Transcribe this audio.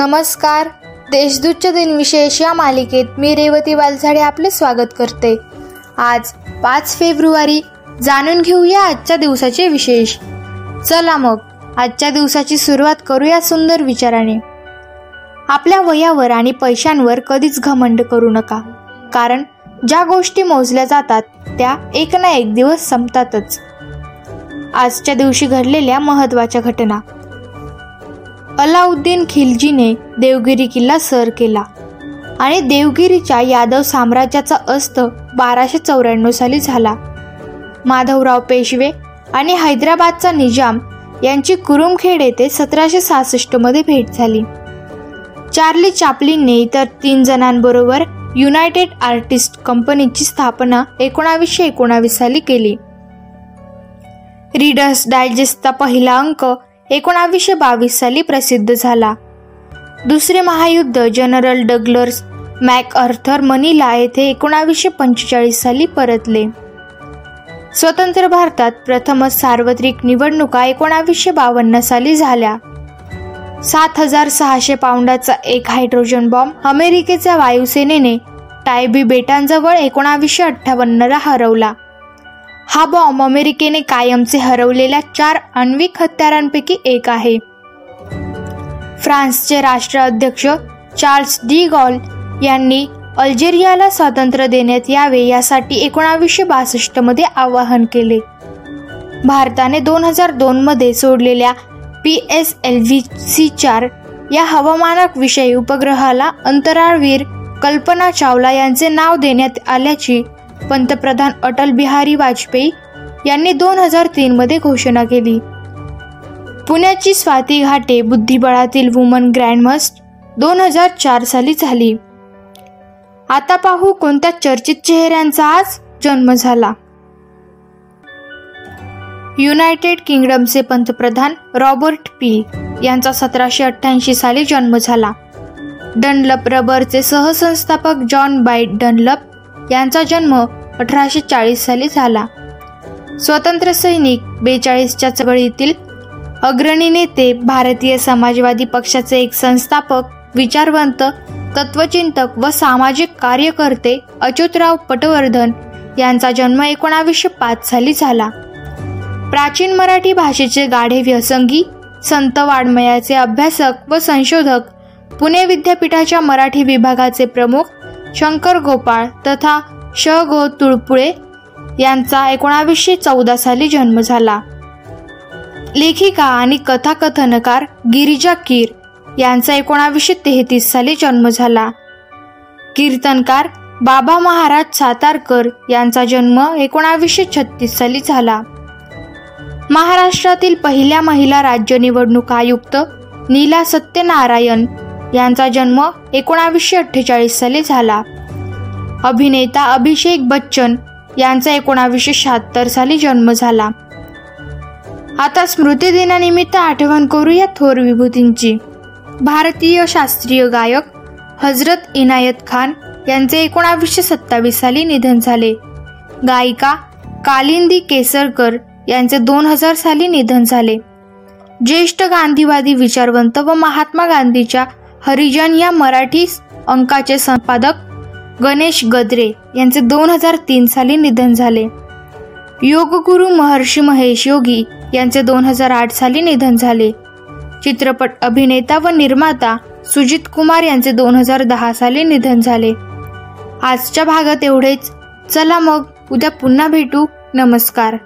नमस्कार. देशदूतच्या दिनविशेष या मालिकेत मी रेवती वालझाडे आपले स्वागत करते. आज पाच फेब्रुवारी जाणून घेऊया आजच्या दिवसाचे विशेष. चला मग आजच्या दिवसाची सुरुवात करूया सुंदर विचाराने. आपल्या वयावर आणि पैशांवर कधीच घमंड करू नका. कारण ज्या गोष्टी मोजल्या जातात त्या एक ना एक दिवस संपतातच. आजच्या दिवशी घडलेल्या महत्त्वाच्या घटना. अलाउद्दीन खिलजीने देवगिरी किल्ला सर केला. आणि देवगिरीच्या यादव साम्राज्याचा अस्त बाराशे चौऱ्याण्णव साली झाला. माधवराव पेशवे आणि हैदराबादचा निजाम यांची कुरुमखेड येथे सतराशे सहासष्टमध्ये भेट झाली. चार्ली चापलिनने इतर तीन जणांबरोबर युनायटेड आर्टिस्ट कंपनीची स्थापना एकोणावीसशे एकोणावीस साली केली. रीडर्स डायजेस्टचा पहिला अंक एकोणावीसशे बावीस साली प्रसिद्ध झाला. दुसरे महायुद्ध general Douglas MacArthur Manila येथे एकोणावीसशे पंचेचाळीस साली परतले. स्वतंत्र भारतात प्रथमच सार्वत्रिक निवडणुका एकोणावीसशे बावन्न साली झाल्या. सात हजार सहाशे पाऊंडाचा एक हायड्रोजन बॉम्ब अमेरिकेच्या वायुसेनेने टायबी बेटांजवळ एकोणावीसशे अठ्ठावन्नला हरवला. हा बॉम्ब अमेरिकेने कायमचे हरवलेल्या चार आण्विक हत्यारांपैकी एक आहे. फ्रान्सचे राष्ट्राध्यक्ष चार्ल्स डी गॉल यांनी अल्जेरियाला स्वातंत्र्य देण्यात यावे यासाठी एकोणावीसशे बासष्टमध्ये आवाहन केले. भारताने दोन हजार दोन मध्ये सोडलेल्या P S L V C चार या हवामानक विषयी उपग्रहाला अंतराळवीर कल्पना चावला यांचे नाव देण्यात आल्याची पंतप्रधान अटल बिहारी वाजपेयी यांनी दोन हजार तीन मध्ये घोषणा केली. पुण्याची स्वाती घाटे बुद्धिबळातील वुमन ग्रँडमस्ट दोन हजार चार साली झाली. आता पाहू कोणत्या चर्चित चेहऱ्यांचा आज जन्म झाला. युनायटेड किंगडमचे पंतप्रधान रॉबर्ट पी यांचा सतराशे अठ्ठ्याऐंशी साली जन्म झाला. डनलप रबरचे सहसंस्थापक जॉन बाईट डनलप यांचा जन्म अठराशे चाळीस साली झाला. स्वतंत्र सैनिक बेचाळीसच्या चळवळीतील अग्रणी नेते भारतीय समाजवादी पक्षाचे एक संस्थापक विचारवंत तत्वचिंतक व सामाजिक कार्यकर्ते अच्युतराव पटवर्धन यांचा जन्म एकोणावीसशे पाच साली झाला. प्राचीन मराठी भाषेचे गाढे व्यसंगी संत वाड्मयाचे अभ्यासक व संशोधक पुणे विद्यापीठाच्या मराठी विभागाचे प्रमुख शंकर गोपाळ तथा श गो तुळपुळे यांचा एकोणावीसशे चौदा साली जन्म झाला. लेखिका आणि कथाकथनकार गिरिजा कीर यांचा एकोणावीसशे तेहतीस साली जन्म झाला. कीर्तनकार बाबा महाराज सातारकर यांचा जन्म एकोणावीसशे छत्तीस साली झाला. महाराष्ट्रातील पहिल्या महिला राज्य निवडणूक आयुक्त नीला सत्यनारायण यांचा जन्म एकोणावीसशे अठ्ठेचाळीस साली झाला. अभिनेता अभिषेक बच्चन यांचा एकोणावीसशे शहात्तर साली जन्म झाला. आता स्मृतिदिनानिमित्त आठवण करूया थोर विभूतींची. भारतीय शास्त्रीय गायक हजरत इनायत खान यांचे एकोणावीसशे सत्तावीस साली निधन झाले. गायिका कालिंदी केसरकर यांचे दोन हजार साली निधन झाले. ज्येष्ठ गांधीवादी विचारवंत व महात्मा गांधीच्या हरिजन या मराठी अंकाचे संपादक गणेश गद्रे यांचे दोन हजार तीन साली निधन झाले. योगगुरु महर्षी महेश योगी यांचे दोन हजार आठ साली निधन झाले. चित्रपट अभिनेता व निर्माता सुजित कुमार यांचे दोन हजार दहा साली निधन झाले. आजच्या भागात एवढेच. चला मग उद्या पुन्हा भेटू. नमस्कार.